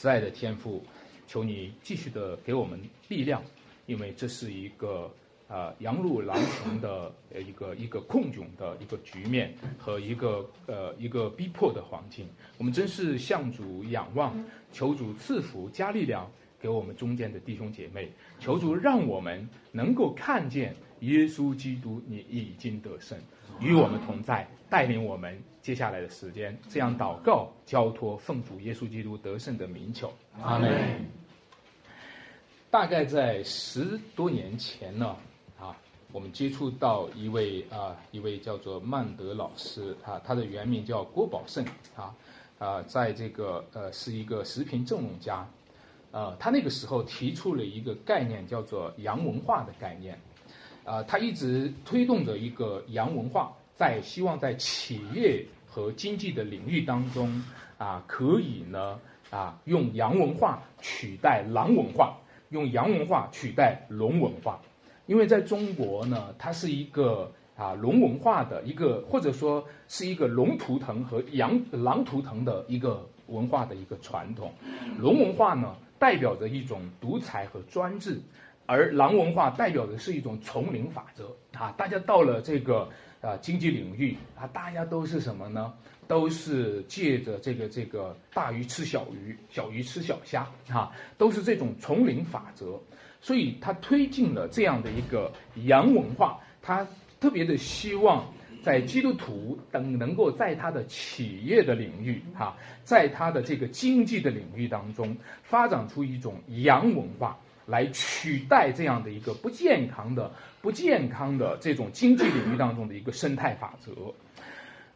慈爱的天父，求你继续的给我们力量，因为这是一个啊羊入狼群的呃一个一个困窘的一个局面和一个呃一个逼迫的环境。我们真是向主仰望，求主赐福加力量给我们中间的弟兄姐妹，求主让我们能够看见耶稣基督，你已经得胜，与我们同在，带领我们。接下来的时间，这样祷告、交托、奉主耶稣基督得胜的名求，阿门。大概在十多年前呢，啊，我们接触到一位啊，一位叫做曼德老师啊，他的原名叫郭宝胜啊，啊，在这个呃是一个食品正农家，呃，他那个时候提出了一个概念，叫做洋文化的概念，啊，他一直推动着一个洋文化，在希望在企业。和经济的领域当中啊，可以呢啊，用洋文化取代狼文化，用洋文化取代龙文化，因为在中国呢，它是一个啊龙文化的一个，或者说是一个龙图腾和羊狼图腾的一个文化的一个传统。龙文化呢，代表着一种独裁和专制，而狼文化代表的是一种丛林法则啊。大家到了这个。啊，经济领域啊，大家都是什么呢？都是借着这个这个大鱼吃小鱼，小鱼吃小虾，哈，都是这种丛林法则。所以他推进了这样的一个洋文化，他特别的希望在基督徒等能够在他的企业的领域，哈，在他的这个经济的领域当中，发展出一种洋文化。来取代这样的一个不健康的、不健康的这种经济领域当中的一个生态法则，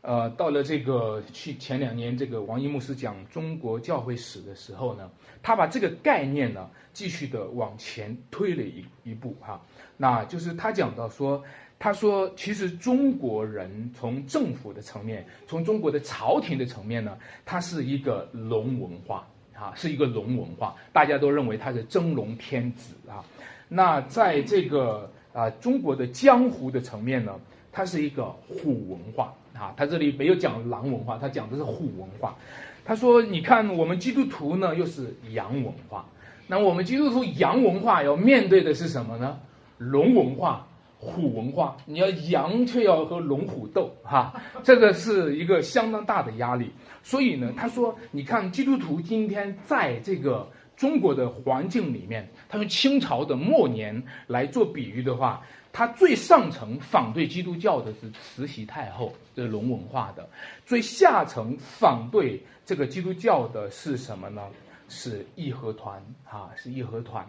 呃，到了这个去前两年，这个王一牧师讲中国教会史的时候呢，他把这个概念呢继续的往前推了一一步哈，那就是他讲到说，他说其实中国人从政府的层面，从中国的朝廷的层面呢，它是一个龙文化。啊，是一个龙文化，大家都认为他是真龙天子啊。那在这个啊中国的江湖的层面呢，它是一个虎文化啊。他这里没有讲狼文化，他讲的是虎文化。他说：“你看我们基督徒呢，又是羊文化。那我们基督徒羊文化要面对的是什么呢？龙文化。”虎文化，你要羊却要和龙虎斗，哈，这个是一个相当大的压力。所以呢，他说，你看基督徒今天在这个中国的环境里面，他用清朝的末年来做比喻的话，他最上层反对基督教的是慈禧太后，这是龙文化的；最下层反对这个基督教的是什么呢？是义和团，哈，是义和团，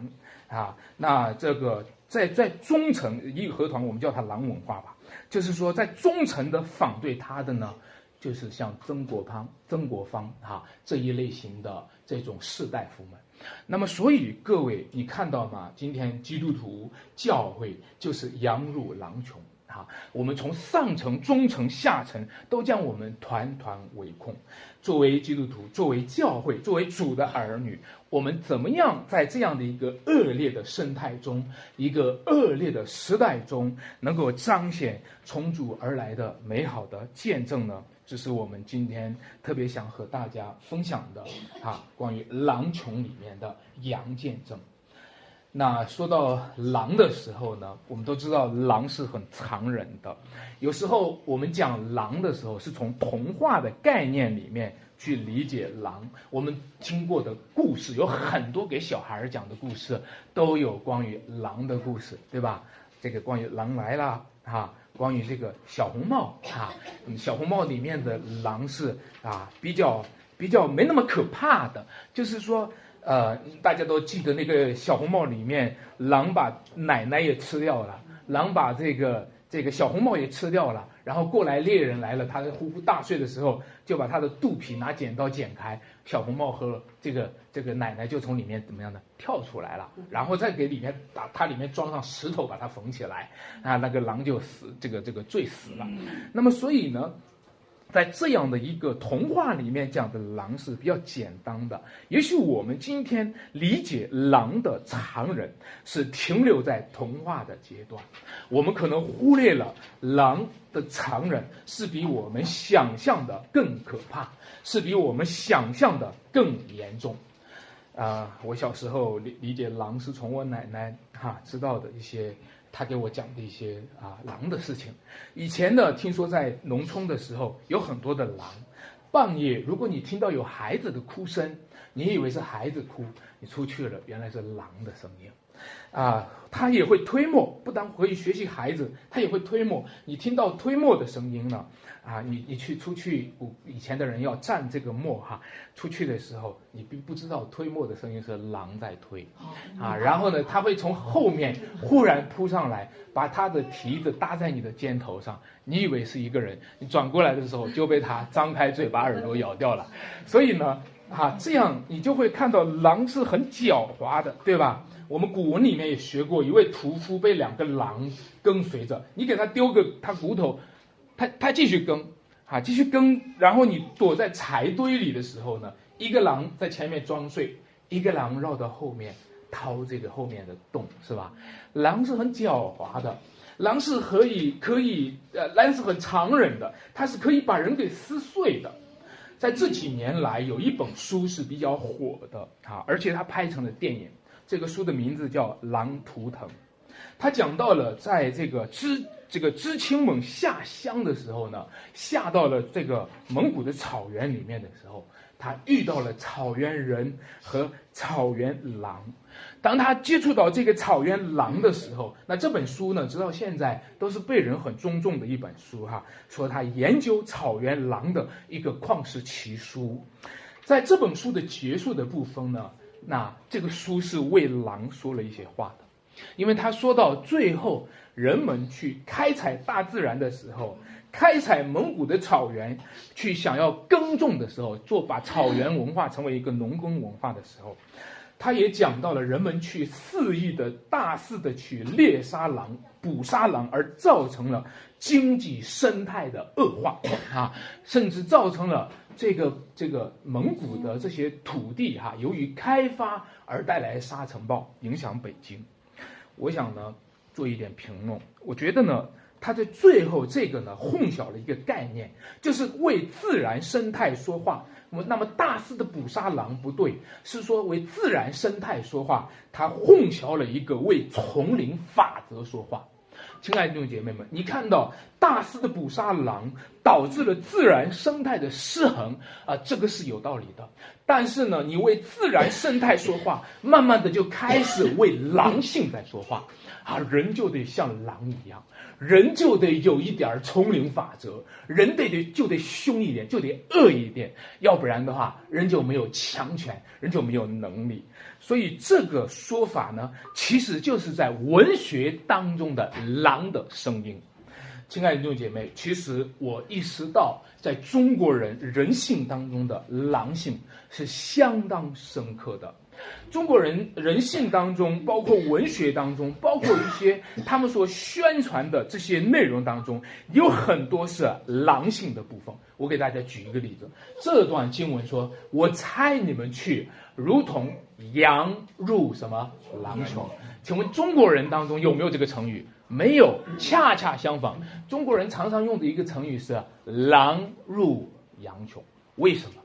啊，那这个。在在中层义和团，我们叫它狼文化吧，就是说在中层的反对他的呢，就是像曾国藩、曾国藩哈这一类型的这种士大夫们。那么，所以各位你看到吗？今天基督徒教会就是羊入狼群。啊，我们从上层、中层、下层都将我们团团围困。作为基督徒，作为教会，作为主的儿女，我们怎么样在这样的一个恶劣的生态中、一个恶劣的时代中，能够彰显从主而来的美好的见证呢？这是我们今天特别想和大家分享的啊，关于狼群里面的羊见证。那说到狼的时候呢，我们都知道狼是很残忍的。有时候我们讲狼的时候，是从童话的概念里面去理解狼。我们听过的故事有很多，给小孩讲的故事都有关于狼的故事，对吧？这个关于狼来了啊，关于这个小红帽啊，小红帽里面的狼是啊比较比较没那么可怕的，就是说。呃，大家都记得那个小红帽里面，狼把奶奶也吃掉了，狼把这个这个小红帽也吃掉了，然后过来猎人来了，他呼呼大睡的时候，就把他的肚皮拿剪刀剪开，小红帽和这个这个奶奶就从里面怎么样的跳出来了，然后再给里面把它里面装上石头把它缝起来，啊，那个狼就死，这个这个坠死了。那么所以呢？在这样的一个童话里面讲的狼是比较简单的，也许我们今天理解狼的残忍是停留在童话的阶段，我们可能忽略了狼的残忍是比我们想象的更可怕，是比我们想象的更严重。啊，我小时候理理解狼是从我奶奶哈知道的一些，他给我讲的一些啊狼的事情。以前呢，听说在农村的时候有很多的狼，半夜如果你听到有孩子的哭声，你以为是孩子哭，你出去了，原来是狼的声音。啊，他也会推磨，不但可以学习孩子，他也会推磨。你听到推磨的声音呢？啊，你你去出去，以前的人要蘸这个磨哈，出去的时候你并不知道推磨的声音是狼在推，啊，然后呢，他会从后面忽然扑上来，把他的蹄子搭在你的肩头上，你以为是一个人，你转过来的时候就被他张开嘴把耳朵咬掉了。所以呢，啊，这样你就会看到狼是很狡猾的，对吧？我们古文里面也学过，一位屠夫被两个狼跟随着，你给他丢个他骨头。他他继续跟，啊，继续跟，然后你躲在柴堆里的时候呢，一个狼在前面装睡，一个狼绕到后面掏这个后面的洞，是吧？狼是很狡猾的，狼是可以可以呃，狼是很残忍的，它是可以把人给撕碎的。在这几年来，有一本书是比较火的啊，而且它拍成了电影，这个书的名字叫《狼图腾》，他讲到了在这个知。这个知青们下乡的时候呢，下到了这个蒙古的草原里面的时候，他遇到了草原人和草原狼。当他接触到这个草原狼的时候，那这本书呢，直到现在都是被人很尊重的一本书哈。说他研究草原狼的一个旷世奇书，在这本书的结束的部分呢，那这个书是为狼说了一些话的，因为他说到最后。人们去开采大自然的时候，开采蒙古的草原，去想要耕种的时候，做把草原文化成为一个农耕文化的时候，他也讲到了人们去肆意的大肆的去猎杀狼、捕杀狼，而造成了经济生态的恶化 啊，甚至造成了这个这个蒙古的这些土地哈，由于开发而带来沙尘暴，影响北京。我想呢。做一点评论，我觉得呢，他在最后这个呢混淆了一个概念，就是为自然生态说话。那么大肆的捕杀狼不对，是说为自然生态说话，他混淆了一个为丛林法则说话。亲爱的弟兄姐妹们，你看到大肆的捕杀狼导致了自然生态的失衡啊，这个是有道理的。但是呢，你为自然生态说话，慢慢的就开始为狼性在说话。啊，人就得像狼一样，人就得有一点丛林法则，人得得就得凶一点，就得恶一点，要不然的话，人就没有强权，人就没有能力。所以这个说法呢，其实就是在文学当中的狼的声音。亲爱的弟兄姐妹，其实我意识到，在中国人人性当中的狼性是相当深刻的。中国人人性当中，包括文学当中，包括一些他们所宣传的这些内容当中，有很多是狼性的部分。我给大家举一个例子，这段经文说：“我猜你们去，如同羊入什么狼群。”请问中国人当中有没有这个成语？没有，恰恰相反，中国人常常用的一个成语是“狼入羊群”。为什么？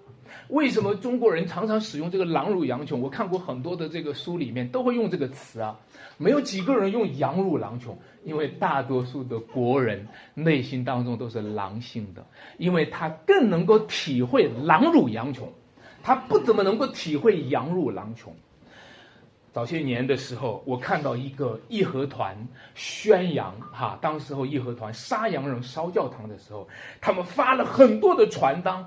为什么中国人常常使用这个“狼入羊群”？我看过很多的这个书里面都会用这个词啊，没有几个人用“羊入狼群”，因为大多数的国人内心当中都是狼性的，因为他更能够体会“狼入羊群”，他不怎么能够体会“羊入狼群”。早些年的时候，我看到一个义和团宣扬哈，当时候义和团杀洋人、烧教堂的时候，他们发了很多的传单。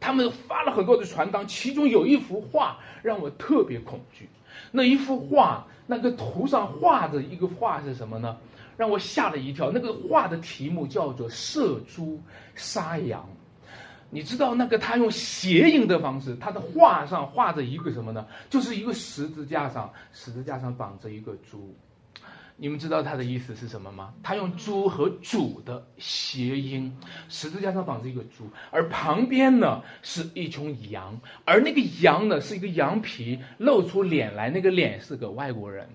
他们发了很多的传单，其中有一幅画让我特别恐惧。那一幅画，那个图上画着一个画是什么呢？让我吓了一跳。那个画的题目叫做“射猪杀羊”。你知道那个他用谐音的方式，他的画上画着一个什么呢？就是一个十字架上，十字架上绑着一个猪。你们知道他的意思是什么吗？他用“猪”和“主”的谐音，十字架上绑着一个猪，而旁边呢是一群羊，而那个羊呢是一个羊皮露出脸来，那个脸是个外国人。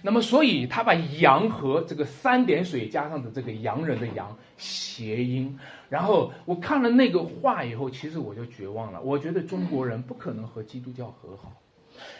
那么，所以他把羊和这个三点水加上的这个洋人的羊谐音。然后我看了那个画以后，其实我就绝望了。我觉得中国人不可能和基督教和好。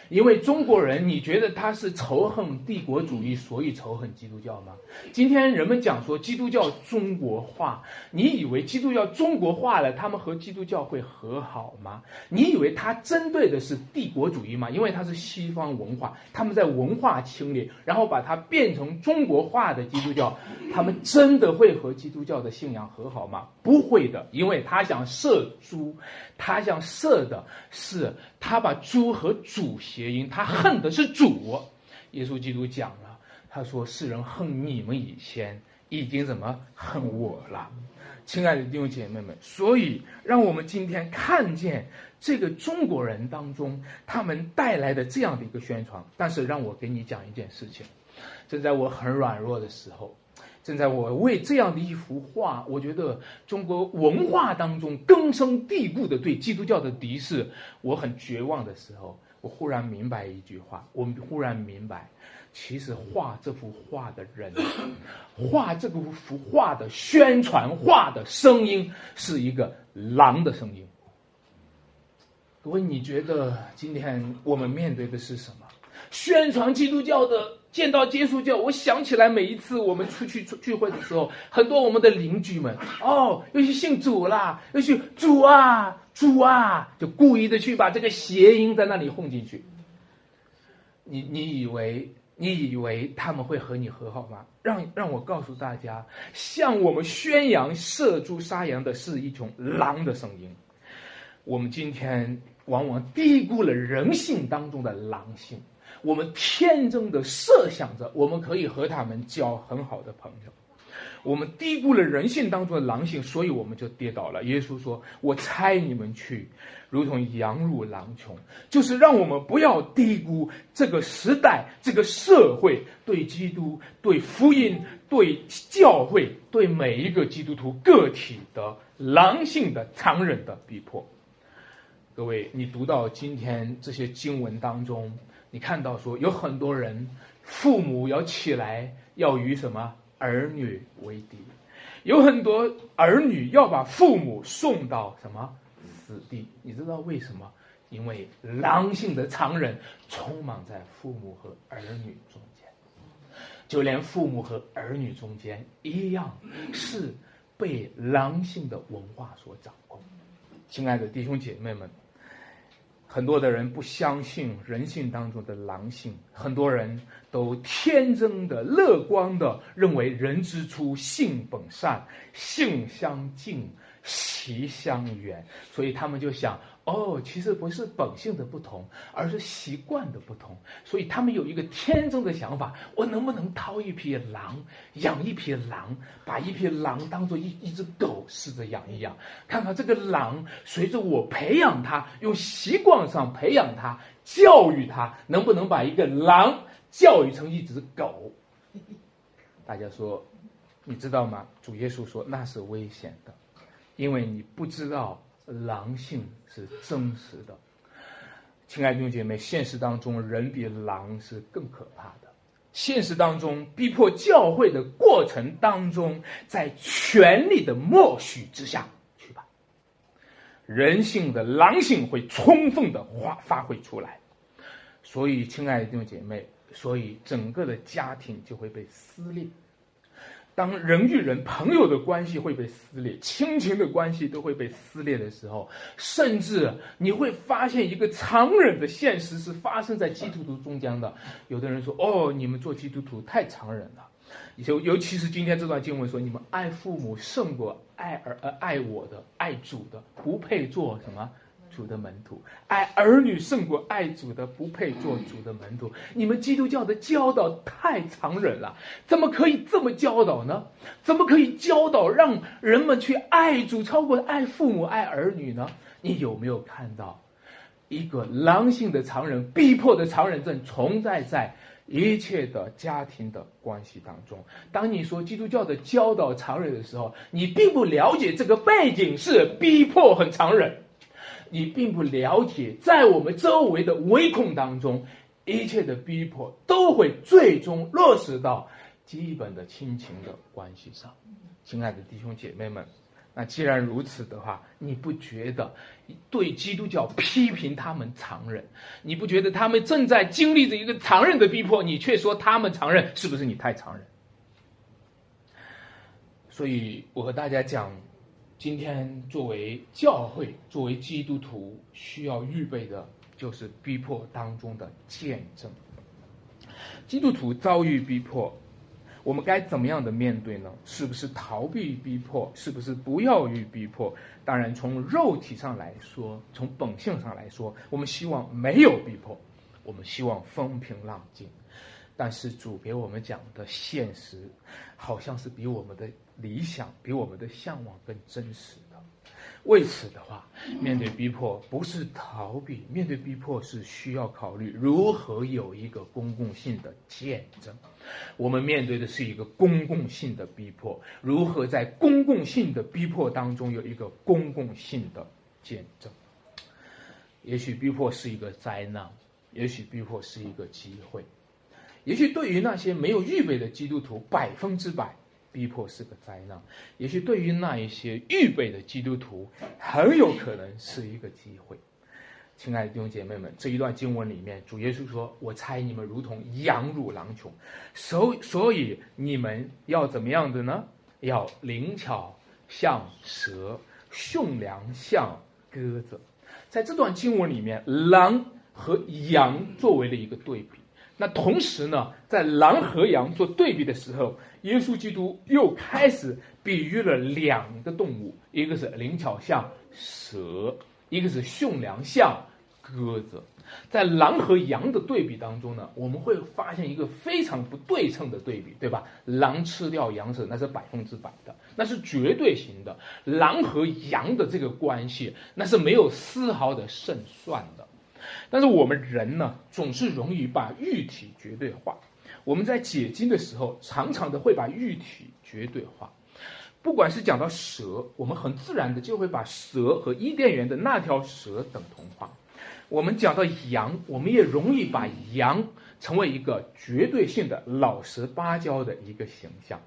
因为中国人，你觉得他是仇恨帝国主义，所以仇恨基督教吗？今天人们讲说基督教中国化，你以为基督教中国化了，他们和基督教会和好吗？你以为他针对的是帝国主义吗？因为他是西方文化，他们在文化侵略，然后把它变成中国化的基督教，他们真的会和基督教的信仰和好吗？不会的，因为他想射猪，他想射的是他把猪和主。谐音，他恨的是主。耶稣基督讲了，他说：“世人恨你们以前，已经怎么恨我了？”亲爱的弟兄姐妹们，所以让我们今天看见这个中国人当中，他们带来的这样的一个宣传。但是，让我给你讲一件事情：正在我很软弱的时候，正在我为这样的一幅画，我觉得中国文化当中根深蒂固的对基督教的敌视，我很绝望的时候。我忽然明白一句话，我忽然明白，其实画这幅画的人，画这幅画的宣传画的声音是一个狼的声音。各位，你觉得今天我们面对的是什么？宣传基督教的，见到耶稣教，我想起来每一次我们出去出聚会的时候，很多我们的邻居们，哦，又去信主啦，又去主啊。主啊，就故意的去把这个谐音在那里混进去。你你以为你以为他们会和你和好吗？让让我告诉大家，向我们宣扬射猪杀羊的是一种狼的声音。我们今天往往低估了人性当中的狼性，我们天真的设想着我们可以和他们交很好的朋友。我们低估了人性当中的狼性，所以我们就跌倒了。耶稣说：“我猜你们去，如同羊入狼群。”就是让我们不要低估这个时代、这个社会对基督、对福音、对教会、对每一个基督徒个体的狼性的残忍的逼迫。各位，你读到今天这些经文当中，你看到说有很多人父母要起来，要与什么？儿女为敌，有很多儿女要把父母送到什么死地？你知道为什么？因为狼性的残忍充满在父母和儿女中间，就连父母和儿女中间一样是被狼性的文化所掌控。亲爱的弟兄姐妹们。很多的人不相信人性当中的狼性，很多人都天真的、乐观的认为人之初性本善，性相近。习相远，所以他们就想，哦，其实不是本性的不同，而是习惯的不同。所以他们有一个天真的想法：我能不能掏一匹狼，养一匹狼，把一匹狼当做一一只狗试着养一养，看看这个狼随着我培养它，用习惯上培养它，教育它，能不能把一个狼教育成一只狗？大家说，你知道吗？主耶稣说那是危险的。因为你不知道狼性是真实的，亲爱的弟兄姐妹，现实当中人比狼是更可怕的。现实当中逼迫教会的过程当中，在权力的默许之下去吧，人性的狼性会充分的发发挥出来。所以，亲爱的弟兄姐妹，所以整个的家庭就会被撕裂。当人与人、朋友的关系会被撕裂，亲情的关系都会被撕裂的时候，甚至你会发现一个残忍的现实是发生在基督徒中间的。有的人说：“哦，你们做基督徒太残忍了。”尤尤其是今天这段经文说：“你们爱父母胜过爱儿呃爱我的爱主的，不配做什么。”主的门徒爱儿女胜过爱主的，不配做主的门徒。你们基督教的教导太残忍了，怎么可以这么教导呢？怎么可以教导让人们去爱主超过爱父母、爱儿女呢？你有没有看到一个狼性的残忍、逼迫的残忍症存在在一切的家庭的关系当中？当你说基督教的教导残忍的时候，你并不了解这个背景是逼迫很残忍。你并不了解，在我们周围的围控当中，一切的逼迫都会最终落实到基本的亲情的关系上。亲爱的弟兄姐妹们，那既然如此的话，你不觉得对基督教批评他们残忍？你不觉得他们正在经历着一个残忍的逼迫？你却说他们残忍，是不是你太残忍？所以我和大家讲，今天作为教会，作为基督徒，需要预备的就是逼迫当中的见证。基督徒遭遇逼迫。我们该怎么样的面对呢？是不是逃避逼迫？是不是不要遇逼迫？当然，从肉体上来说，从本性上来说，我们希望没有逼迫，我们希望风平浪静。但是主给我们讲的现实，好像是比我们的理想、比我们的向往更真实的。为此的话，面对逼迫不是逃避，面对逼迫是需要考虑如何有一个公共性的见证。我们面对的是一个公共性的逼迫，如何在公共性的逼迫当中有一个公共性的见证？也许逼迫是一个灾难，也许逼迫是一个机会，也许对于那些没有预备的基督徒，百分之百。逼迫是个灾难，也许对于那一些预备的基督徒，很有可能是一个机会。亲爱的弟兄姐妹们，这一段经文里面，主耶稣说：“我猜你们如同羊入狼群，所所以你们要怎么样的呢？要灵巧像蛇，驯良像鸽子。”在这段经文里面，狼和羊作为了一个对比。那同时呢，在狼和羊做对比的时候，耶稣基督又开始比喻了两个动物，一个是灵巧像蛇，一个是驯良像鸽子。在狼和羊的对比当中呢，我们会发现一个非常不对称的对比，对吧？狼吃掉羊舌，那是百分之百的，那是绝对型的。狼和羊的这个关系，那是没有丝毫的胜算的。但是我们人呢，总是容易把玉体绝对化。我们在解经的时候，常常的会把玉体绝对化。不管是讲到蛇，我们很自然的就会把蛇和伊甸园的那条蛇等同化。我们讲到羊，我们也容易把羊成为一个绝对性的老实巴交的一个形象。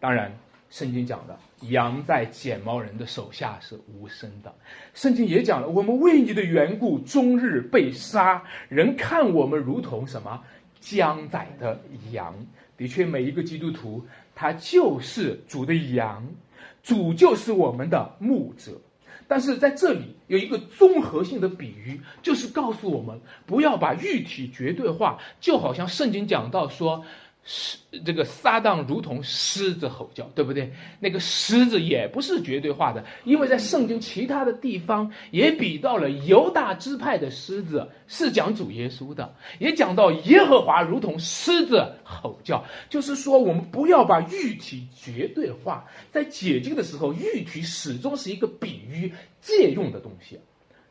当然。圣经讲的羊在剪毛人的手下是无声的，圣经也讲了，我们为你的缘故终日被杀，人看我们如同什么将宰的羊。的确，每一个基督徒他就是主的羊，主就是我们的牧者。但是在这里有一个综合性的比喻，就是告诉我们不要把玉体绝对化，就好像圣经讲到说。狮这个撒旦如同狮子吼叫，对不对？那个狮子也不是绝对化的，因为在圣经其他的地方也比到了犹大支派的狮子是讲主耶稣的，也讲到耶和华如同狮子吼叫，就是说我们不要把玉体绝对化，在解经的时候，玉体始终是一个比喻借用的东西。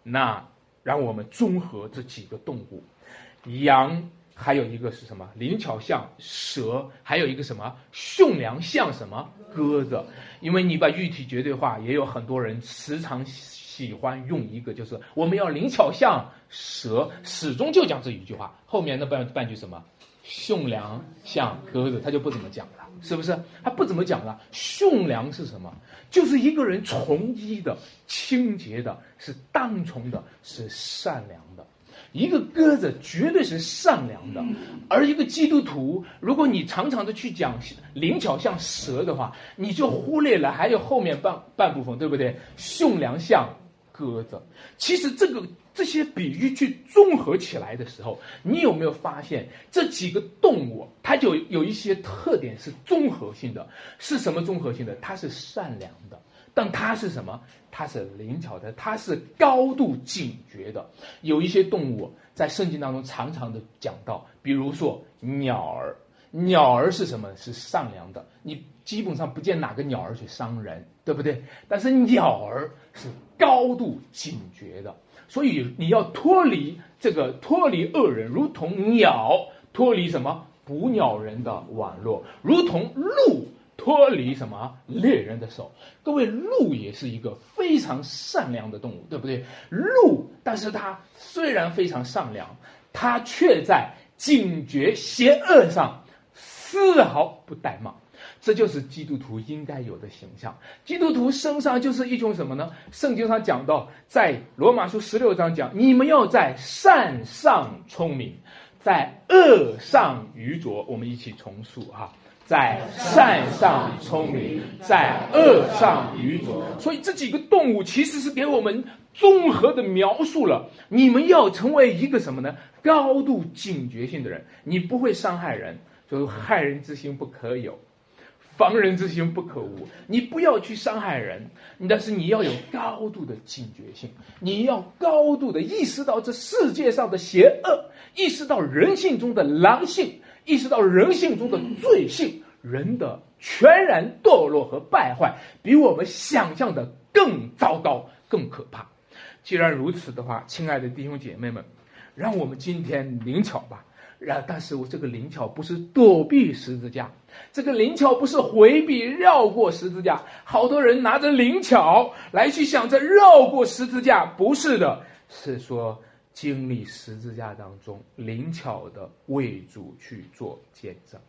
那让我们综合这几个动物，羊。还有一个是什么？灵巧像蛇，还有一个什么？驯良像什么？鸽子。因为你把玉体绝对化，也有很多人时常喜欢用一个，就是我们要灵巧像蛇，始终就讲这一句话。后面那半半句什么？驯良像鸽子，他就不怎么讲了，是不是？他不怎么讲了。驯良是什么？就是一个人从一的、清洁的，是当从的，是善良的。一个鸽子绝对是善良的，而一个基督徒，如果你常常的去讲灵巧像蛇的话，你就忽略了还有后面半半部分，对不对？驯良像鸽子。其实这个这些比喻去综合起来的时候，你有没有发现这几个动物它就有一些特点是综合性的？是什么综合性的？它是善良的。但它是什么？它是灵巧的，它是高度警觉的。有一些动物在圣经当中常常的讲到，比如说鸟儿，鸟儿是什么？是善良的。你基本上不见哪个鸟儿去伤人，对不对？但是鸟儿是高度警觉的，所以你要脱离这个脱离恶人，如同鸟脱离什么捕鸟人的网络，如同鹿。脱离什么猎人的手？各位，鹿也是一个非常善良的动物，对不对？鹿，但是它虽然非常善良，它却在警觉邪恶上丝毫不怠慢。这就是基督徒应该有的形象。基督徒身上就是一种什么呢？圣经上讲到，在罗马书十六章讲，你们要在善上聪明，在恶上愚拙。我们一起重述哈，在善上聪明，在恶上愚拙。所以这几个动物其实是给我们综合的描述了，你们要成为一个什么呢？高度警觉性的人，你不会伤害人，就是害人之心不可有。防人之心不可无，你不要去伤害人，但是你要有高度的警觉性，你要高度的意识到这世界上的邪恶，意识到人性中的狼性，意识到人性中的罪性，人的全然堕落和败坏，比我们想象的更糟糕、更可怕。既然如此的话，亲爱的弟兄姐妹们，让我们今天灵巧吧。然，但是我这个灵巧不是躲避十字架，这个灵巧不是回避绕过十字架。好多人拿着灵巧来去想着绕过十字架，不是的，是说经历十字架当中灵巧的为主去做见证。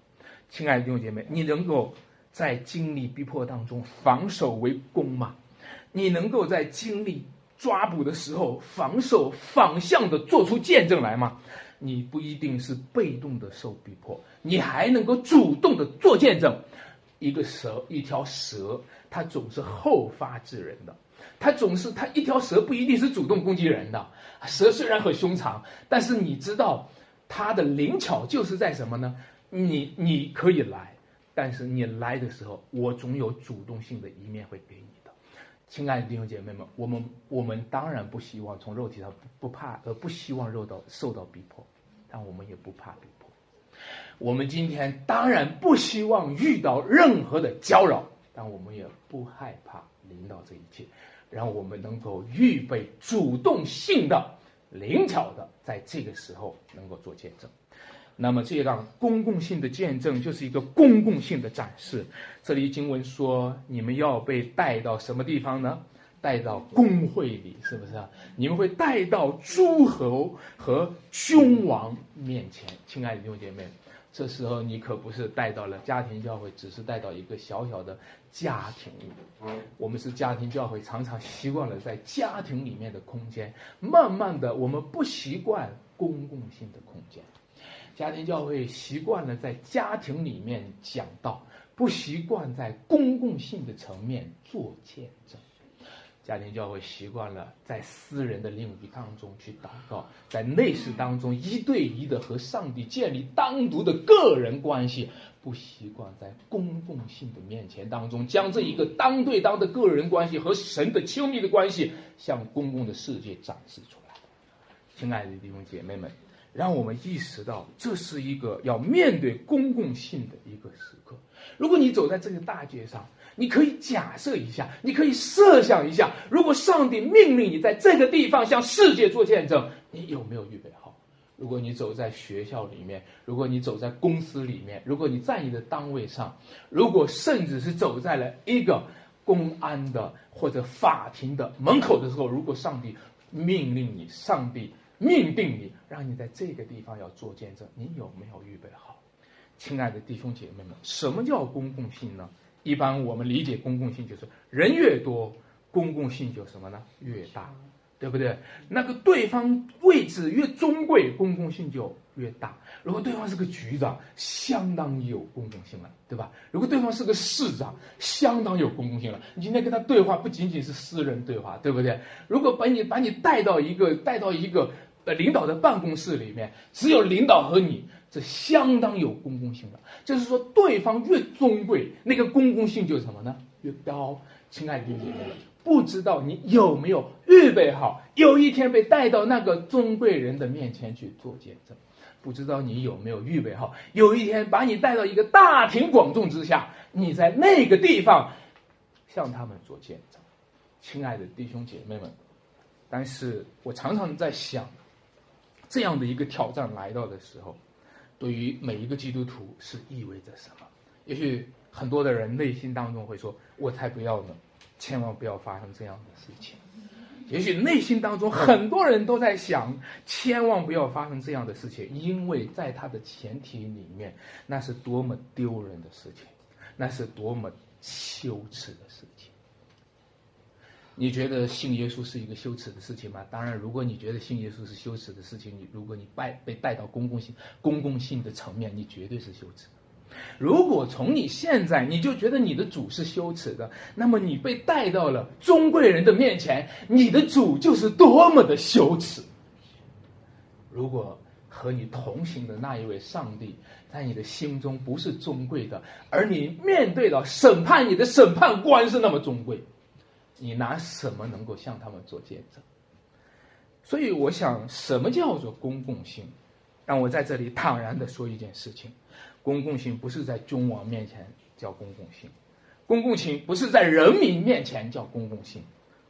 亲爱的弟兄姐妹，你能够在经历逼迫当中防守为攻吗？你能够在经历抓捕的时候防守反向的做出见证来吗？你不一定是被动的受逼迫，你还能够主动的做见证。一个蛇，一条蛇，它总是后发制人的，它总是它一条蛇不一定是主动攻击人的。蛇虽然很凶残，但是你知道它的灵巧就是在什么呢？你你可以来，但是你来的时候，我总有主动性的一面会给你的。亲爱的弟兄姐妹们，我们我们当然不希望从肉体上不不怕，呃，不希望肉到受到逼迫，但我们也不怕逼迫。我们今天当然不希望遇到任何的搅扰，但我们也不害怕领导这一切，让我们能够预备主动性的、灵巧的，在这个时候能够做见证。那么这样公共性的见证就是一个公共性的展示。这里经文说，你们要被带到什么地方呢？带到公会里，是不是啊？你们会带到诸侯和君王面前。亲爱的弟兄姐妹，这时候你可不是带到了家庭教会，只是带到一个小小的家庭里。我们是家庭教会，常常习惯了在家庭里面的空间，慢慢的，我们不习惯公共性的空间。家庭教会习惯了在家庭里面讲道，不习惯在公共性的层面做见证。家庭教会习惯了在私人的领域当中去祷告，在内室当中一对一的和上帝建立单独的个人关系，不习惯在公共性的面前当中将这一个当对当的个人关系和神的亲密的关系向公共的世界展示出来。亲爱的弟兄姐妹们。让我们意识到，这是一个要面对公共性的一个时刻。如果你走在这个大街上，你可以假设一下，你可以设想一下，如果上帝命令你在这个地方向世界做见证，你有没有预备好？如果你走在学校里面，如果你走在公司里面，如果你在你的单位上，如果甚至是走在了一个公安的或者法庭的门口的时候，如果上帝命令你，上帝。命定你，让你在这个地方要做见证，你有没有预备好？亲爱的弟兄姐妹们，什么叫公共性呢？一般我们理解公共性就是人越多，公共性就什么呢？越大，对不对？那个对方位置越尊贵，公共性就。越大，如果对方是个局长，相当有公共性了，对吧？如果对方是个市长，相当有公共性了。你今天跟他对话不仅仅是私人对话，对不对？如果把你把你带到一个带到一个呃领导的办公室里面，只有领导和你，这相当有公共性了。就是说，对方越尊贵，那个公共性就什么呢？越高。亲爱的弟兄姐妹，不知道你有没有预备好，有一天被带到那个尊贵人的面前去做见证。不知道你有没有预备好？有一天把你带到一个大庭广众之下，你在那个地方向他们做见证，亲爱的弟兄姐妹们。但是我常常在想，这样的一个挑战来到的时候，对于每一个基督徒是意味着什么？也许很多的人内心当中会说：“我才不要呢，千万不要发生这样的事情。”也许内心当中很多人都在想，千万不要发生这样的事情，因为在他的前提里面，那是多么丢人的事情，那是多么羞耻的事情。你觉得信耶稣是一个羞耻的事情吗？当然，如果你觉得信耶稣是羞耻的事情，你如果你拜被带到公共性、公共性的层面，你绝对是羞耻。如果从你现在你就觉得你的主是羞耻的，那么你被带到了尊贵人的面前，你的主就是多么的羞耻。如果和你同行的那一位上帝在你的心中不是尊贵的，而你面对到审判你的审判官是那么尊贵。你拿什么能够向他们做见证？所以我想，什么叫做公共性？让我在这里坦然的说一件事情：公共性不是在君王面前叫公共性，公共性不是在人民面前叫公共性。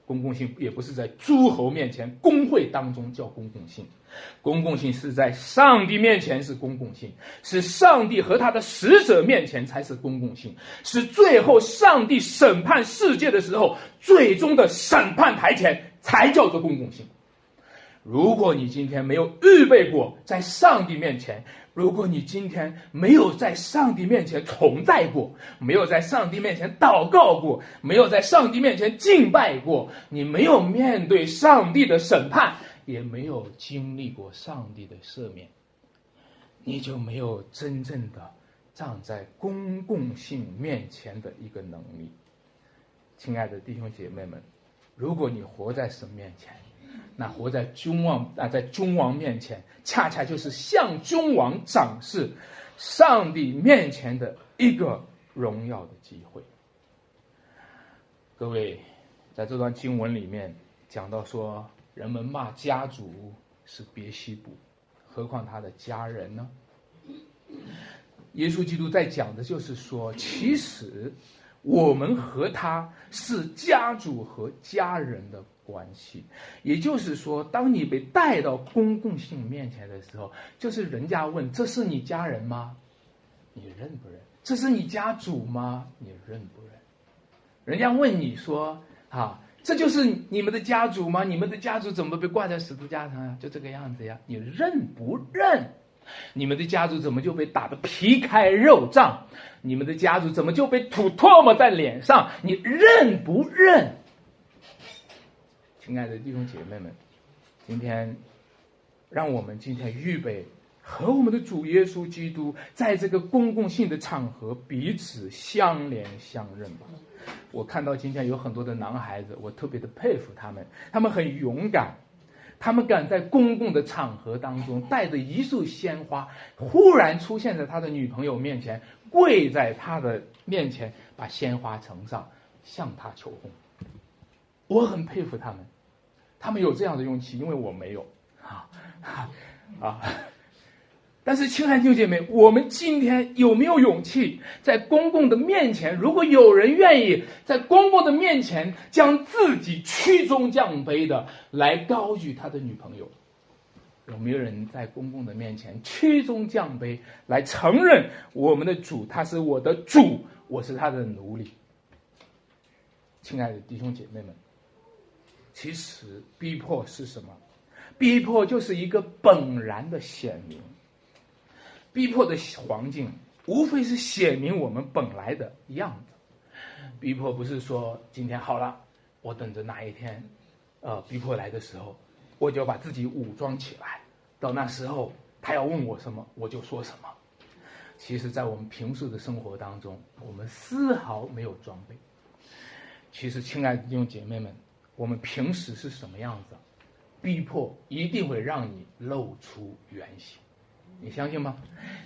公共性也不是在诸侯面前、公会当中叫公共性，公共性是在上帝面前是公共性，是上帝和他的使者面前才是公共性，是最后上帝审判世界的时候，最终的审判台前才叫做公共性。如果你今天没有预备过在上帝面前，如果你今天没有在上帝面前同在过，没有在上帝面前祷告过，没有在上帝面前敬拜过，你没有面对上帝的审判，也没有经历过上帝的赦免，你就没有真正的站在公共性面前的一个能力。亲爱的弟兄姐妹们，如果你活在神面前，那活在君王啊，在君王面前，恰恰就是向君王展示上帝面前的一个荣耀的机会。各位，在这段经文里面讲到说，人们骂家主是别西卜，何况他的家人呢？耶稣基督在讲的就是说，其实我们和他是家主和家人的。关系，也就是说，当你被带到公共性面前的时候，就是人家问：“这是你家人吗？”你认不认？这是你家主吗？你认不认？人家问你说：“啊，这就是你们的家主吗？你们的家主怎么被挂在十字架上呀？就这个样子呀？你认不认？你们的家族怎么就被打得皮开肉绽？你们的家族怎么就被吐唾沫在脸上？你认不认？”亲爱的弟兄姐妹们，今天，让我们今天预备和我们的主耶稣基督在这个公共性的场合彼此相连相认吧。我看到今天有很多的男孩子，我特别的佩服他们，他们很勇敢，他们敢在公共的场合当中带着一束鲜花，忽然出现在他的女朋友面前，跪在他的面前，把鲜花呈上，向他求婚。我很佩服他们。他们有这样的勇气，因为我没有，啊啊！但是，亲爱的弟兄姐妹，我们今天有没有勇气在公共的面前？如果有人愿意在公共的面前将自己屈中降卑的来高举他的女朋友，有没有人在公共的面前屈中降卑来承认我们的主他是我的主，我是他的奴隶？亲爱的弟兄姐妹们。其实逼迫是什么？逼迫就是一个本然的显明。逼迫的环境无非是显明我们本来的样子。逼迫不是说今天好了，我等着哪一天，呃，逼迫来的时候，我就把自己武装起来。到那时候他要问我什么，我就说什么。其实，在我们平时的生活当中，我们丝毫没有装备。其实，亲爱的弟兄姐妹们。我们平时是什么样子？逼迫一定会让你露出原形，你相信吗？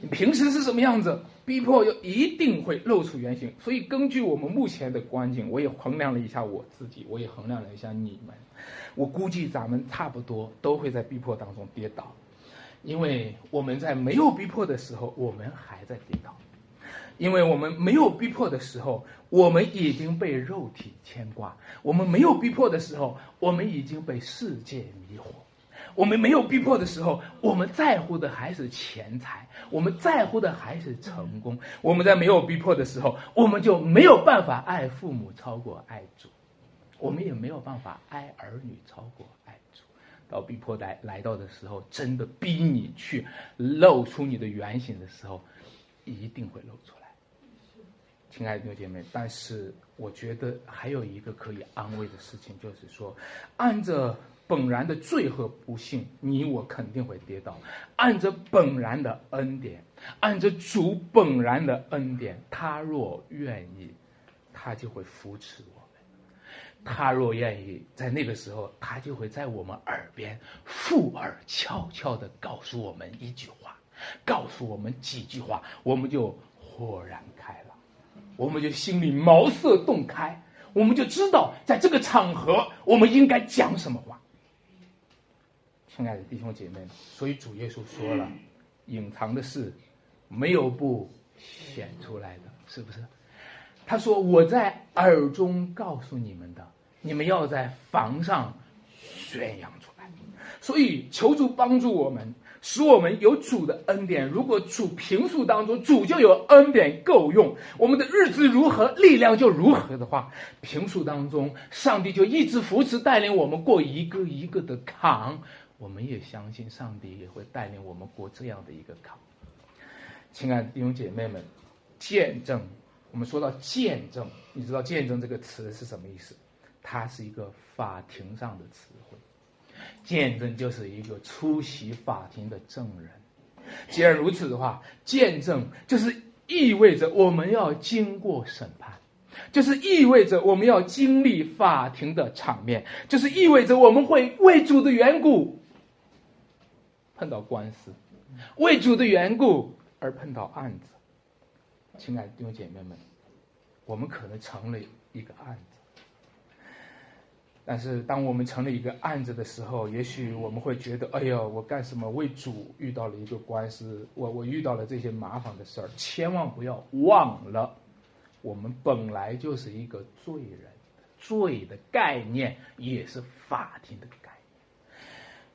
你平时是什么样子，逼迫又一定会露出原形。所以，根据我们目前的观景，我也衡量了一下我自己，我也衡量了一下你们，我估计咱们差不多都会在逼迫当中跌倒，因为我们在没有逼迫的时候，我们还在跌倒。因为我们没有逼迫的时候，我们已经被肉体牵挂；我们没有逼迫的时候，我们已经被世界迷惑；我们没有逼迫的时候，我们在乎的还是钱财，我们在乎的还是成功。我们在没有逼迫的时候，我们就没有办法爱父母超过爱主，我们也没有办法爱儿女超过爱主。到逼迫来来到的时候，真的逼你去露出你的原形的时候，一定会露出来。亲爱的弟姐妹，但是我觉得还有一个可以安慰的事情，就是说，按着本然的罪和不幸，你我肯定会跌倒；按着本然的恩典，按着主本然的恩典，他若愿意，他就会扶持我们；他若愿意，在那个时候，他就会在我们耳边附耳悄悄地告诉我们一句话，告诉我们几句话，我们就豁然开朗。我们就心里茅塞顿开，我们就知道在这个场合我们应该讲什么话。亲爱的弟兄姐妹，所以主耶稣说了，隐藏的事没有不显出来的，是不是？他说我在耳中告诉你们的，你们要在房上宣扬出来。所以求主帮助我们。使我们有主的恩典。如果主平素当中主就有恩典够用，我们的日子如何，力量就如何的话，平素当中上帝就一直扶持带领我们过一个一个的坎。我们也相信上帝也会带领我们过这样的一个坎。亲爱的弟兄姐妹们，见证，我们说到见证，你知道见证这个词是什么意思？它是一个法庭上的词汇。见证就是一个出席法庭的证人。既然如此的话，见证就是意味着我们要经过审判，就是意味着我们要经历法庭的场面，就是意味着我们会为主的缘故碰到官司，为主的缘故而碰到案子。亲爱的弟兄姐妹们，我们可能成了一个案子。但是，当我们成了一个案子的时候，也许我们会觉得：“哎呦，我干什么为主遇到了一个官司？我我遇到了这些麻烦的事儿。”千万不要忘了，我们本来就是一个罪人，罪的概念也是法庭的概念。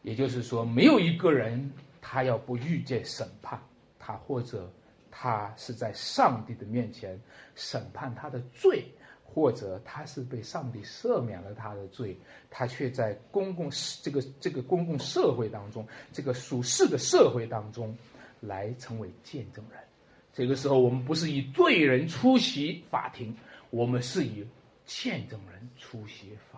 也就是说，没有一个人他要不遇见审判，他或者他是在上帝的面前审判他的罪。或者他是被上帝赦免了他的罪，他却在公共这个这个公共社会当中，这个属世的社会当中，来成为见证人。这个时候，我们不是以罪人出席法庭，我们是以见证人出席法庭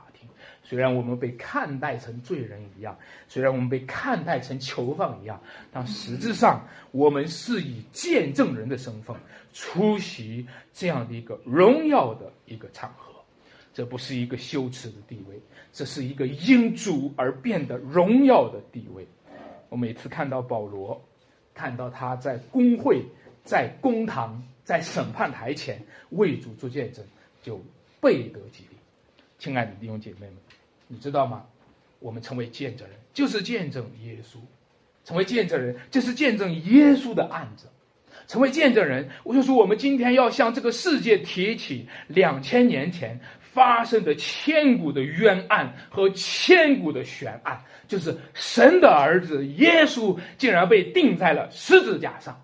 虽然我们被看待成罪人一样，虽然我们被看待成囚犯一样，但实质上我们是以见证人的身份。出席这样的一个荣耀的一个场合，这不是一个羞耻的地位，这是一个因主而变得荣耀的地位。我每次看到保罗，看到他在公会、在公堂、在审判台前为主做见证，就倍得激励。亲爱的弟兄姐妹们，你知道吗？我们成为见证人，就是见证耶稣；成为见证人，就是见证耶稣的案子。成为见证人，我就说，我们今天要向这个世界提起两千年前发生的千古的冤案和千古的悬案，就是神的儿子耶稣竟然被钉在了十字架上。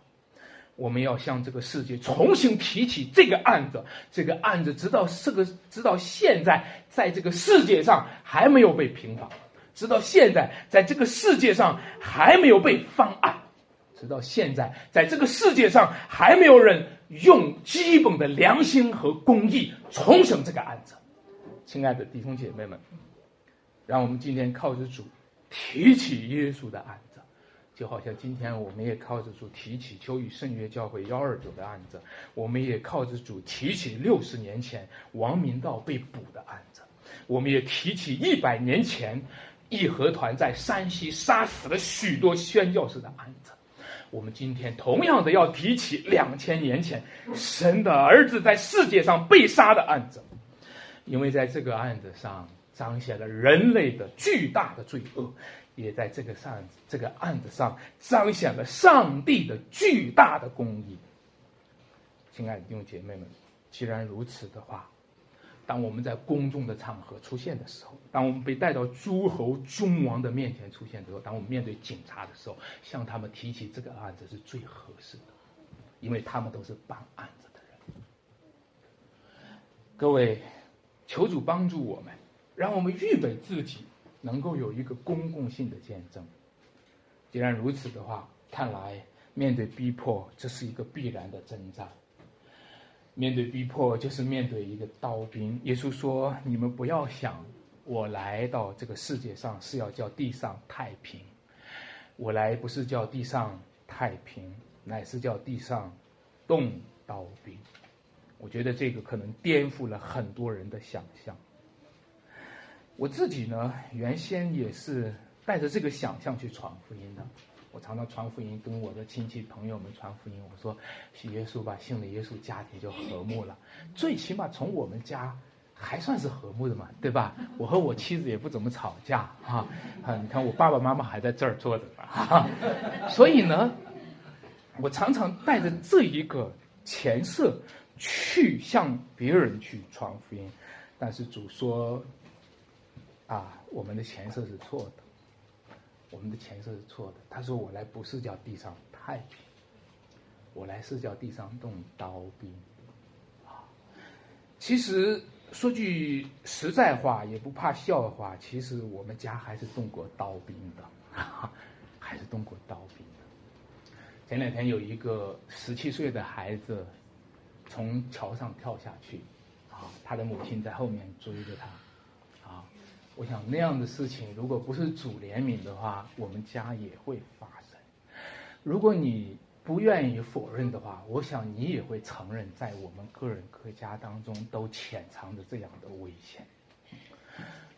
我们要向这个世界重新提起这个案子，这个案子直到这个直到现在，在这个世界上还没有被平反，直到现在，在这个世界上还没有被翻案。直到现在，在这个世界上还没有人用基本的良心和公义重审这个案子。亲爱的弟兄姐妹们，让我们今天靠着主提起耶稣的案子，就好像今天我们也靠着主提起秋雨圣约教会幺二九的案子，我们也靠着主提起六十年前王明道被捕的案子，我们也提起一百年前义和团在山西杀死了许多宣教士的案子。我们今天同样的要提起两千年前神的儿子在世界上被杀的案子，因为在这个案子上彰显了人类的巨大的罪恶，也在这个上这个案子上彰显了上帝的巨大的公义。亲爱的弟兄姐妹们，既然如此的话。当我们在公众的场合出现的时候，当我们被带到诸侯君王的面前出现的时候，当我们面对警察的时候，向他们提起这个案子是最合适的，因为他们都是办案子的人。各位，求主帮助我们，让我们预备自己，能够有一个公共性的见证。既然如此的话，看来面对逼迫，这是一个必然的征兆。面对逼迫，就是面对一个刀兵。耶稣说：“你们不要想，我来到这个世界上是要叫地上太平。我来不是叫地上太平，乃是叫地上动刀兵。”我觉得这个可能颠覆了很多人的想象。我自己呢，原先也是带着这个想象去传福音的。我常常传福音，跟我的亲戚朋友们传福音。我说，信耶稣吧，信了耶稣，家庭就和睦了。最起码从我们家还算是和睦的嘛，对吧？我和我妻子也不怎么吵架啊。啊，你看我爸爸妈妈还在这儿坐着呢。所以呢，我常常带着这一个前设去向别人去传福音。但是主说，啊，我们的前设是错的。我们的前设是错的。他说：“我来不是叫地上太平，我来是叫地上动刀兵。”啊，其实说句实在话，也不怕笑话，其实我们家还是动过刀兵的，还是动过刀兵的。前两天有一个十七岁的孩子从桥上跳下去，啊，他的母亲在后面追着他。我想那样的事情，如果不是主怜悯的话，我们家也会发生。如果你不愿意否认的话，我想你也会承认，在我们个人各家当中都潜藏着这样的危险。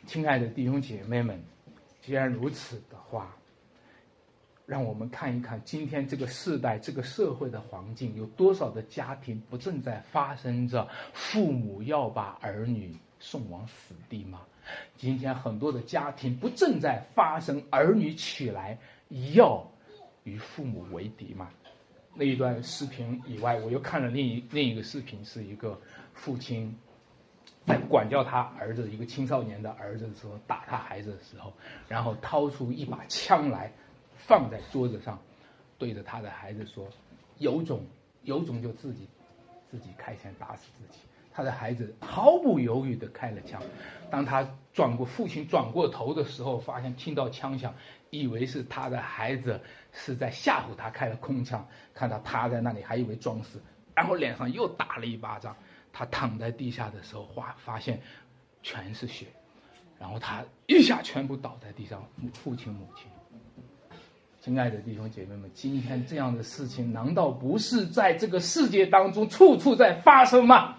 亲爱的弟兄姐妹们，既然如此的话，让我们看一看今天这个时代、这个社会的环境，有多少的家庭不正在发生着父母要把儿女送往死地吗？今天很多的家庭不正在发生儿女起来要与父母为敌吗？那一段视频以外，我又看了另一另一个视频，是一个父亲在管教他儿子一个青少年的儿子的时候，打他孩子的时候，然后掏出一把枪来放在桌子上，对着他的孩子说：“有种有种就自己自己开枪打死自己。”他的孩子毫不犹豫地开了枪，当他转过父亲转过头的时候，发现听到枪响，以为是他的孩子是在吓唬他开了空枪，看到他在那里还以为装死，然后脸上又打了一巴掌。他躺在地下的时候，发发现全是血，然后他一下全部倒在地上，父亲母亲。亲爱的弟兄姐妹们，今天这样的事情难道不是在这个世界当中处处在发生吗？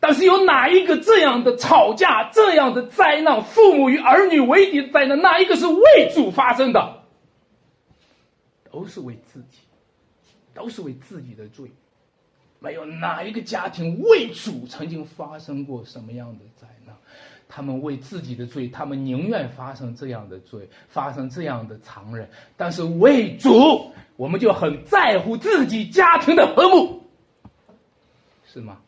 但是有哪一个这样的吵架、这样的灾难，父母与儿女为敌的灾难，哪一个是为主发生的？都是为自己，都是为自己的罪。没有哪一个家庭为主曾经发生过什么样的灾难？他们为自己的罪，他们宁愿发生这样的罪，发生这样的残忍。但是为主，我们就很在乎自己家庭的和睦，是吗？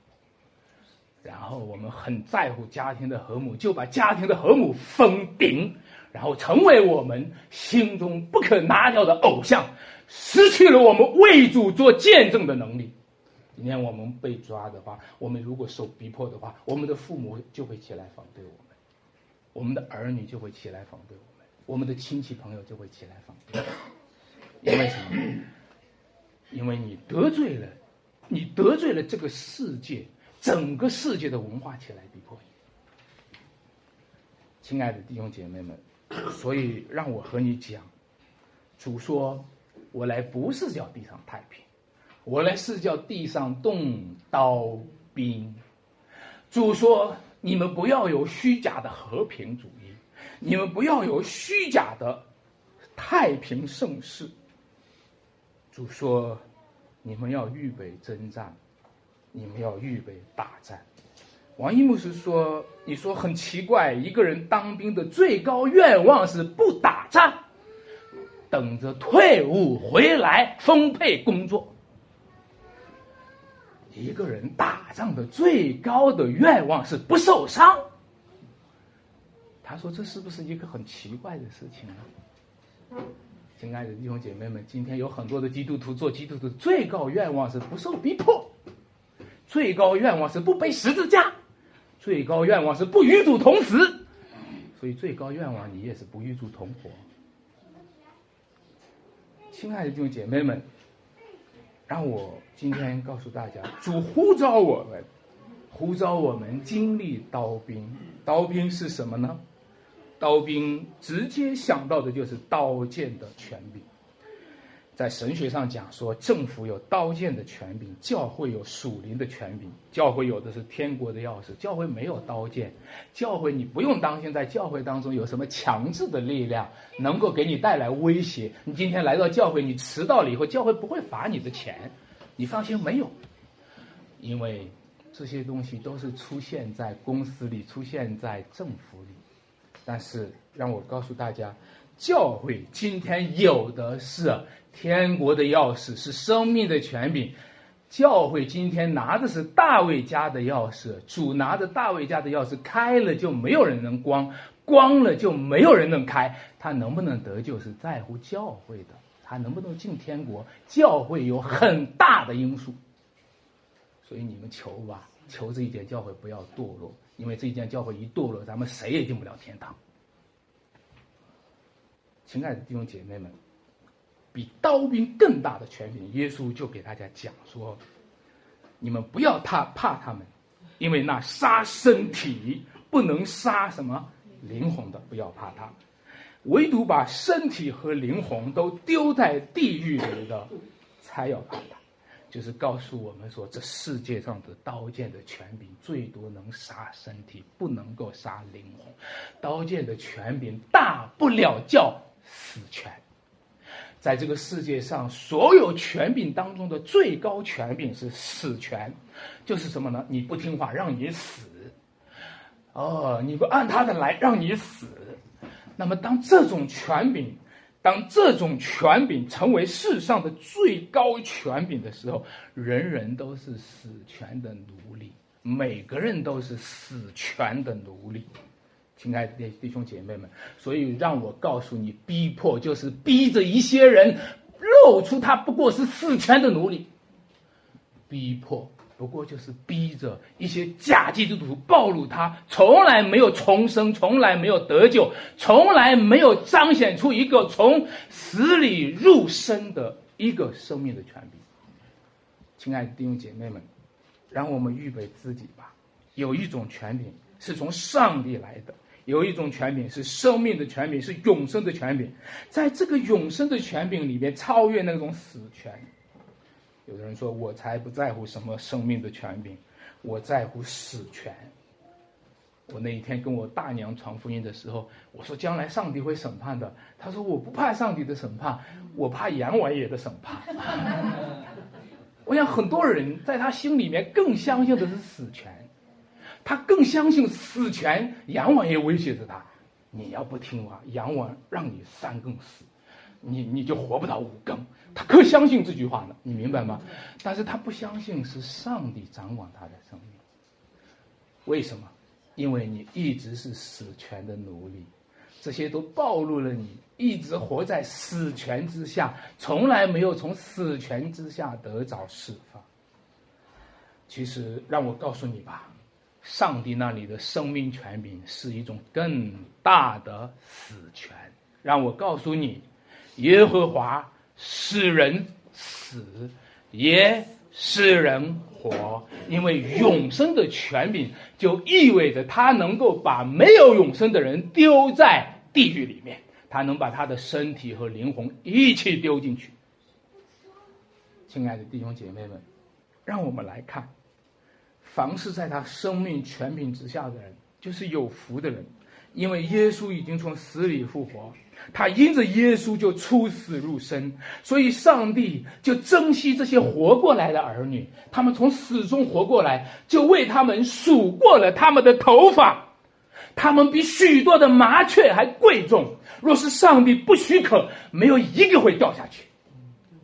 然后我们很在乎家庭的和睦，就把家庭的和睦封顶，然后成为我们心中不可拿掉的偶像，失去了我们为主做见证的能力。今天我们被抓的话，我们如果受逼迫的话，我们的父母就会起来反对我们，我们的儿女就会起来反对我们，我们的亲戚朋友就会起来反对。因为什么？因为你得罪了，你得罪了这个世界。整个世界的文化起来逼迫你，亲爱的弟兄姐妹们，所以让我和你讲，主说：“我来不是叫地上太平，我来是叫地上动刀兵。”主说：“你们不要有虚假的和平主义，你们不要有虚假的太平盛世。”主说：“你们要预备征战。”你们要预备大战。王一牧师说：“你说很奇怪，一个人当兵的最高愿望是不打仗，等着退伍回来分配工作。一个人打仗的最高的愿望是不受伤。”他说：“这是不是一个很奇怪的事情呢？”亲爱的弟兄姐妹们，今天有很多的基督徒做基督徒，最高愿望是不受逼迫。最高愿望是不背十字架，最高愿望是不与主同死，所以最高愿望你也是不与主同活。亲爱的弟兄姐妹们，让我今天告诉大家，主呼召我们，呼召我们经历刀兵。刀兵是什么呢？刀兵直接想到的就是刀剑的权柄。在神学上讲说，政府有刀剑的权柄，教会有属灵的权柄。教会有的是天国的钥匙，教会没有刀剑。教会你不用担心，在教会当中有什么强制的力量能够给你带来威胁。你今天来到教会，你迟到了以后，教会不会罚你的钱，你放心，没有。因为这些东西都是出现在公司里，出现在政府里。但是让我告诉大家，教会今天有的是。天国的钥匙是生命的权柄，教会今天拿的是大卫家的钥匙，主拿着大卫家的钥匙，开了就没有人能关，关了就没有人能开。他能不能得救是在乎教会的，他能不能进天国，教会有很大的因素。所以你们求吧，求这一间教会不要堕落，因为这一间教会一堕落，咱们谁也进不了天堂。亲爱的弟兄姐妹们。比刀兵更大的权柄，耶稣就给大家讲说：“你们不要怕怕他们，因为那杀身体不能杀什么灵魂的，不要怕他；唯独把身体和灵魂都丢在地狱里的，才要怕他。”就是告诉我们说，这世界上的刀剑的权柄最多能杀身体，不能够杀灵魂。刀剑的权柄大不了叫死权。在这个世界上，所有权柄当中的最高权柄是死权，就是什么呢？你不听话，让你死。哦，你不按他的来，让你死。那么，当这种权柄，当这种权柄成为世上的最高权柄的时候，人人都是死权的奴隶，每个人都是死权的奴隶。亲爱的弟兄姐妹们，所以让我告诉你，逼迫就是逼着一些人露出他不过是死权的奴隶。逼迫不过就是逼着一些假基督徒暴露他从来没有重生，从来没有得救，从来没有彰显出一个从死里入生的一个生命的权柄。亲爱的弟兄姐妹们，让我们预备自己吧。有一种权柄是从上帝来的。有一种权柄是生命的权柄，是永生的权柄，在这个永生的权柄里边，超越那种死权。有的人说：“我才不在乎什么生命的权柄，我在乎死权。”我那一天跟我大娘传福音的时候，我说：“将来上帝会审判的。”他说：“我不怕上帝的审判，我怕阎王爷的审判。”我想很多人在他心里面更相信的是死权。他更相信死权，阎王爷威胁着他：“你要不听话，阎王让你三更死，你你就活不到五更。”他可相信这句话呢，你明白吗？但是他不相信是上帝掌管他的生命。为什么？因为你一直是死权的奴隶，这些都暴露了你一直活在死权之下，从来没有从死权之下得着释放。其实，让我告诉你吧。上帝那里的生命权柄是一种更大的死权。让我告诉你，耶和华使人死，也使人活。因为永生的权柄就意味着他能够把没有永生的人丢在地狱里面，他能把他的身体和灵魂一起丢进去。亲爱的弟兄姐妹们，让我们来看。凡是在他生命权柄之下的人，就是有福的人，因为耶稣已经从死里复活，他因着耶稣就出死入生，所以上帝就珍惜这些活过来的儿女，他们从死中活过来，就为他们数过了他们的头发，他们比许多的麻雀还贵重。若是上帝不许可，没有一个会掉下去，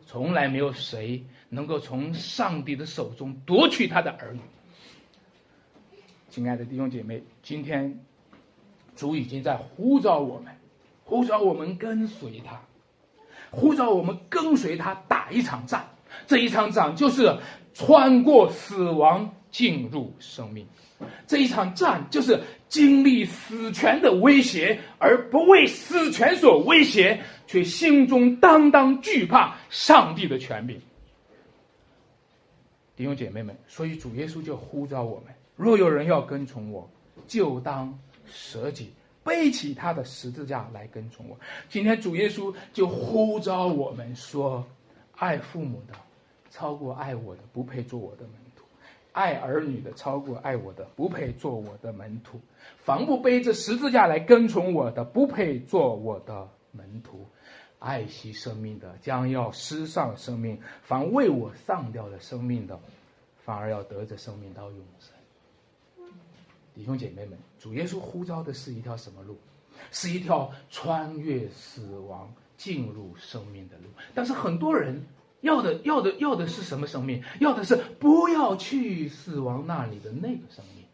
从来没有谁能够从上帝的手中夺取他的儿女。亲爱的弟兄姐妹，今天主已经在呼召我们，呼召我们跟随他，呼召我们跟随他打一场仗。这一场仗就是穿过死亡进入生命。这一场战就是经历死权的威胁，而不为死权所威胁，却心中当当惧怕上帝的权柄。弟兄姐妹们，所以主耶稣就呼召我们：若有人要跟从我，就当舍己，背起他的十字架来跟从我。今天主耶稣就呼召我们说：爱父母的，超过爱我的，不配做我的门徒；爱儿女的，超过爱我的，不配做我的门徒；凡不背着十字架来跟从我的，不配做我的门徒。爱惜生命的，将要失丧生命；凡为我丧掉的生命的，反而要得着生命到永生。弟兄姐妹们，主耶稣呼召的是一条什么路？是一条穿越死亡进入生命的路。但是很多人要的要的要的是什么生命？要的是不要去死亡那里的那个生命。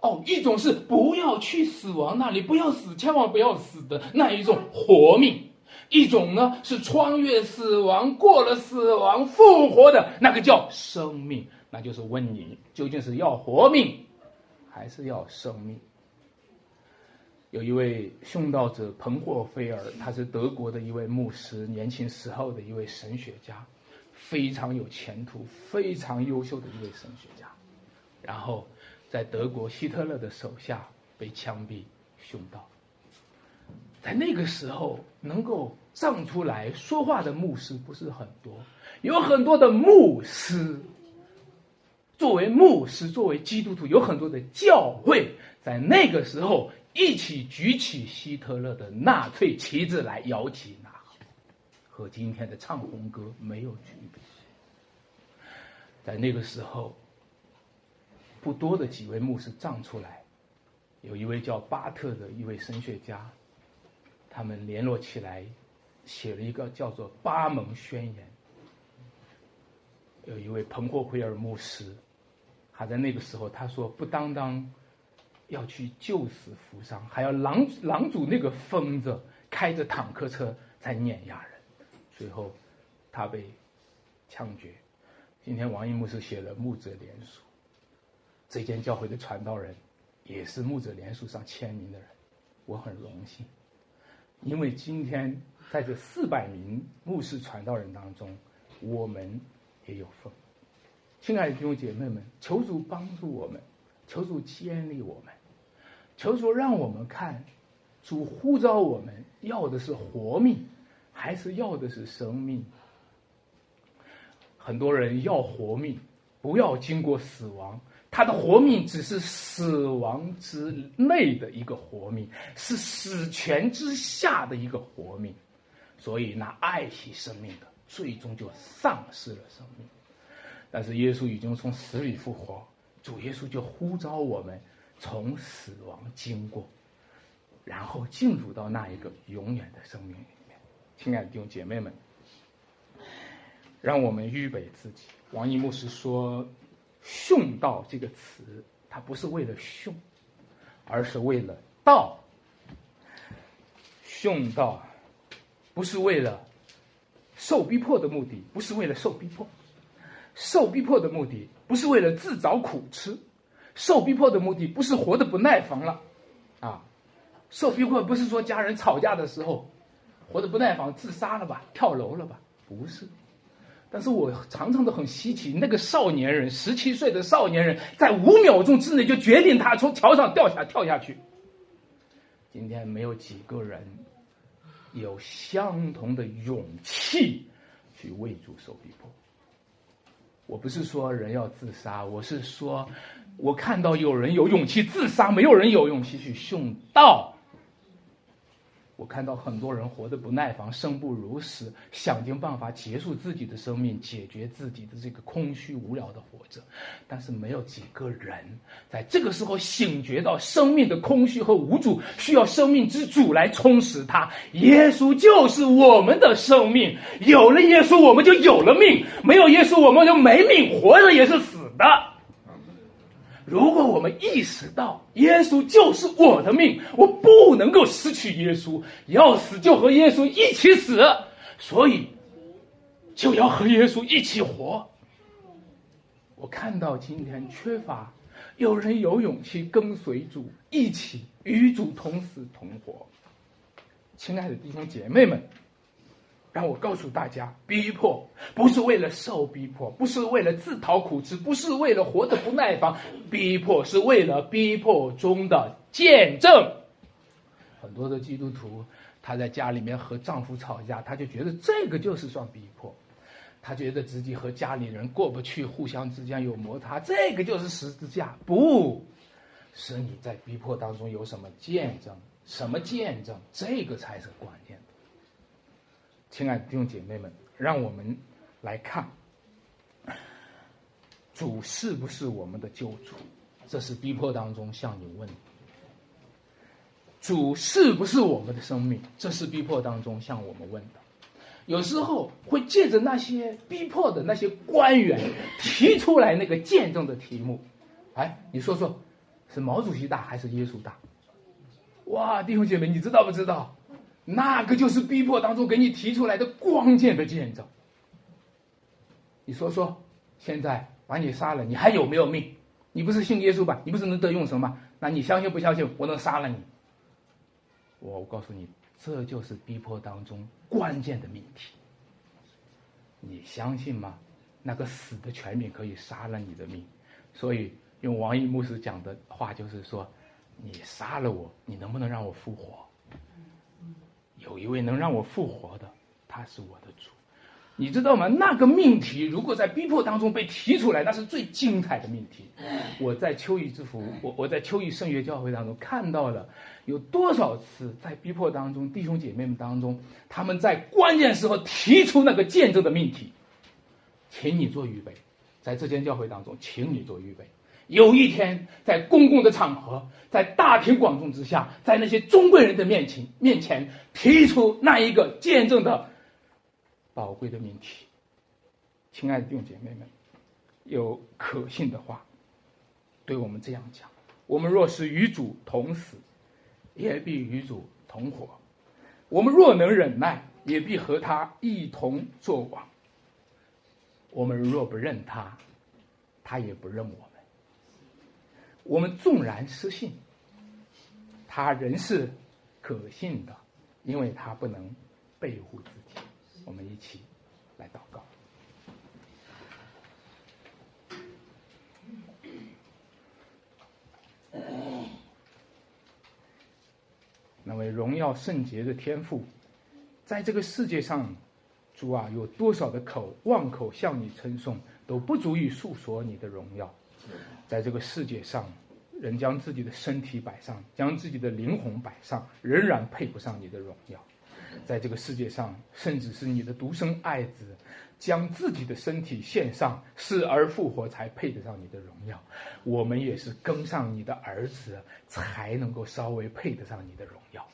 哦，一种是不要去死亡那里，不要死，千万不要死的那一种活命。一种呢是穿越死亡，过了死亡复活的那个叫生命，那就是问你究竟是要活命，还是要生命？有一位殉道者彭霍菲尔，他是德国的一位牧师，年轻时候的一位神学家，非常有前途、非常优秀的一位神学家，然后在德国希特勒的手下被枪毙殉道。在那个时候，能够站出来说话的牧师不是很多，有很多的牧师。作为牧师，作为基督徒，有很多的教会，在那个时候一起举起希特勒的纳粹旗帜来摇旗呐喊，和今天的唱红歌没有区别。在那个时候，不多的几位牧师站出来，有一位叫巴特的一位神学家。他们联络起来，写了一个叫做《巴蒙宣言》。有一位彭霍奎尔牧师，他在那个时候，他说：“不单单要去救死扶伤，还要狼狼主那个疯子开着坦克车在碾压人。”最后，他被枪决。今天王一牧师写了牧者联署，这间教会的传道人也是牧者联署上签名的人，我很荣幸。因为今天在这四百名牧师传道人当中，我们也有份。亲爱的弟兄姐妹们，求主帮助我们，求主建立我们，求主让我们看，主呼召我们要的是活命，还是要的是生命？很多人要活命，不要经过死亡。他的活命只是死亡之内的一个活命，是死权之下的一个活命，所以那爱惜生命的，最终就丧失了生命。但是耶稣已经从死里复活，主耶稣就呼召我们从死亡经过，然后进入到那一个永远的生命里面。亲爱的弟兄姐妹们，让我们预备自己。王一牧师说。殉道这个词，它不是为了殉，而是为了道。殉道不是为了受逼迫的目的，不是为了受逼迫。受逼迫的目的不是为了自找苦吃，受逼迫的目的不是活得不耐烦了，啊，受逼迫不是说家人吵架的时候活得不耐烦自杀了吧，跳楼了吧，不是。但是我常常都很稀奇，那个少年人，十七岁的少年人，在五秒钟之内就决定他从桥上掉下跳下去。今天没有几个人有相同的勇气去为主受逼迫。我不是说人要自杀，我是说，我看到有人有勇气自杀，没有人有勇气去殉道。我看到很多人活得不耐烦，生不如死，想尽办法结束自己的生命，解决自己的这个空虚无聊的活着，但是没有几个人在这个时候醒觉到生命的空虚和无助，需要生命之主来充实它。耶稣就是我们的生命，有了耶稣，我们就有了命；没有耶稣，我们就没命，活着也是死的。如果我们意识到耶稣就是我的命，我不能够失去耶稣，要死就和耶稣一起死，所以就要和耶稣一起活。我看到今天缺乏有人有勇气跟随主，一起与主同死同活。亲爱的弟兄姐妹们，我告诉大家，逼迫不是为了受逼迫，不是为了自讨苦吃，不是为了活得不耐烦，逼迫是为了逼迫中的见证。很多的基督徒，她在家里面和丈夫吵架，她就觉得这个就是算逼迫，她觉得自己和家里人过不去，互相之间有摩擦，这个就是十字架。不是你在逼迫当中有什么见证，什么见证，这个才是关键。亲爱的弟兄姐妹们，让我们来看主是不是我们的救主，这是逼迫当中向你问的。主是不是我们的生命？这是逼迫当中向我们问的。有时候会借着那些逼迫的那些官员提出来那个见证的题目，哎，你说说，是毛主席大还是耶稣大？哇，弟兄姐妹，你知道不知道？那个就是逼迫当中给你提出来的关键的见证。你说说，现在把你杀了，你还有没有命？你不是信耶稣吧？你不是能得永生吗？那你相信不相信我能杀了你？我告诉你，这就是逼迫当中关键的命题。你相信吗？那个死的权柄可以杀了你的命，所以用王毅牧师讲的话就是说：你杀了我，你能不能让我复活？有一位能让我复活的，他是我的主。你知道吗？那个命题如果在逼迫当中被提出来，那是最精彩的命题。我在秋雨之福，我我在秋雨圣约教会当中看到了有多少次在逼迫当中，弟兄姐妹们当中，他们在关键时候提出那个见证的命题，请你做预备，在这间教会当中，请你做预备。有一天，在公共的场合，在大庭广众之下，在那些中贵人的面前面前提出那一个见证的。宝贵的命题，亲爱的弟兄姐妹们，有可信的话，对我们这样讲：我们若是与主同死，也必与主同活；我们若能忍耐，也必和他一同作王；我们若不认他，他也不认我。我们纵然失信，他仍是可信的，因为他不能背负自己。我们一起来祷告。那位荣耀圣洁的天赋，在这个世界上，主啊，有多少的口妄口向你称颂，都不足以诉说你的荣耀。在这个世界上，人将自己的身体摆上，将自己的灵魂摆上，仍然配不上你的荣耀。在这个世界上，甚至是你的独生爱子，将自己的身体献上，死而复活，才配得上你的荣耀。我们也是跟上你的儿子，才能够稍微配得上你的荣耀。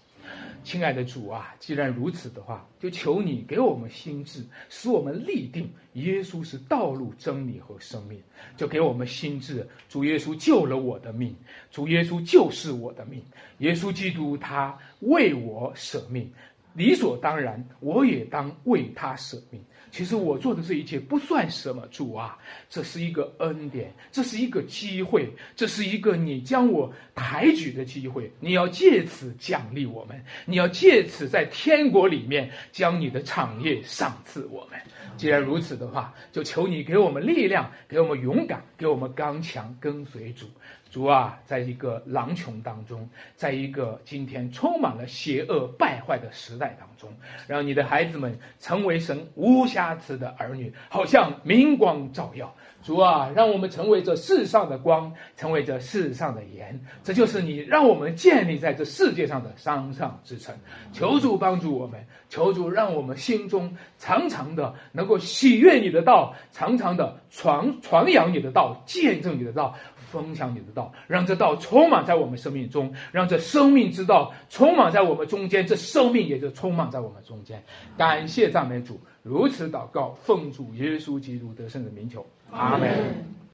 亲爱的主啊，既然如此的话，就求你给我们心智，使我们立定耶稣是道路、真理和生命。就给我们心智，主耶稣救了我的命，主耶稣就是我的命。耶稣基督他为我舍命。理所当然，我也当为他舍命。其实我做的这一切不算什么，主啊，这是一个恩典，这是一个机会，这是一个你将我抬举的机会。你要借此奖励我们，你要借此在天国里面将你的产业赏赐我们。既然如此的话，就求你给我们力量，给我们勇敢，给我们刚强，跟随主。主啊，在一个狼群当中，在一个今天充满了邪恶败坏的时代当中，让你的孩子们成为神无瑕疵的儿女，好像明光照耀。主啊，让我们成为这世上的光，成为这世上的盐。这就是你让我们建立在这世界上的山上之城。求主帮助我们，求主让我们心中常常的能够喜悦你的道，常常的传传扬你的道，见证你的道。分享你的道，让这道充满在我们生命中，让这生命之道充满在我们中间，这生命也就充满在我们中间。感谢赞美主，如此祷告，奉主耶稣基督得胜的名求，阿门。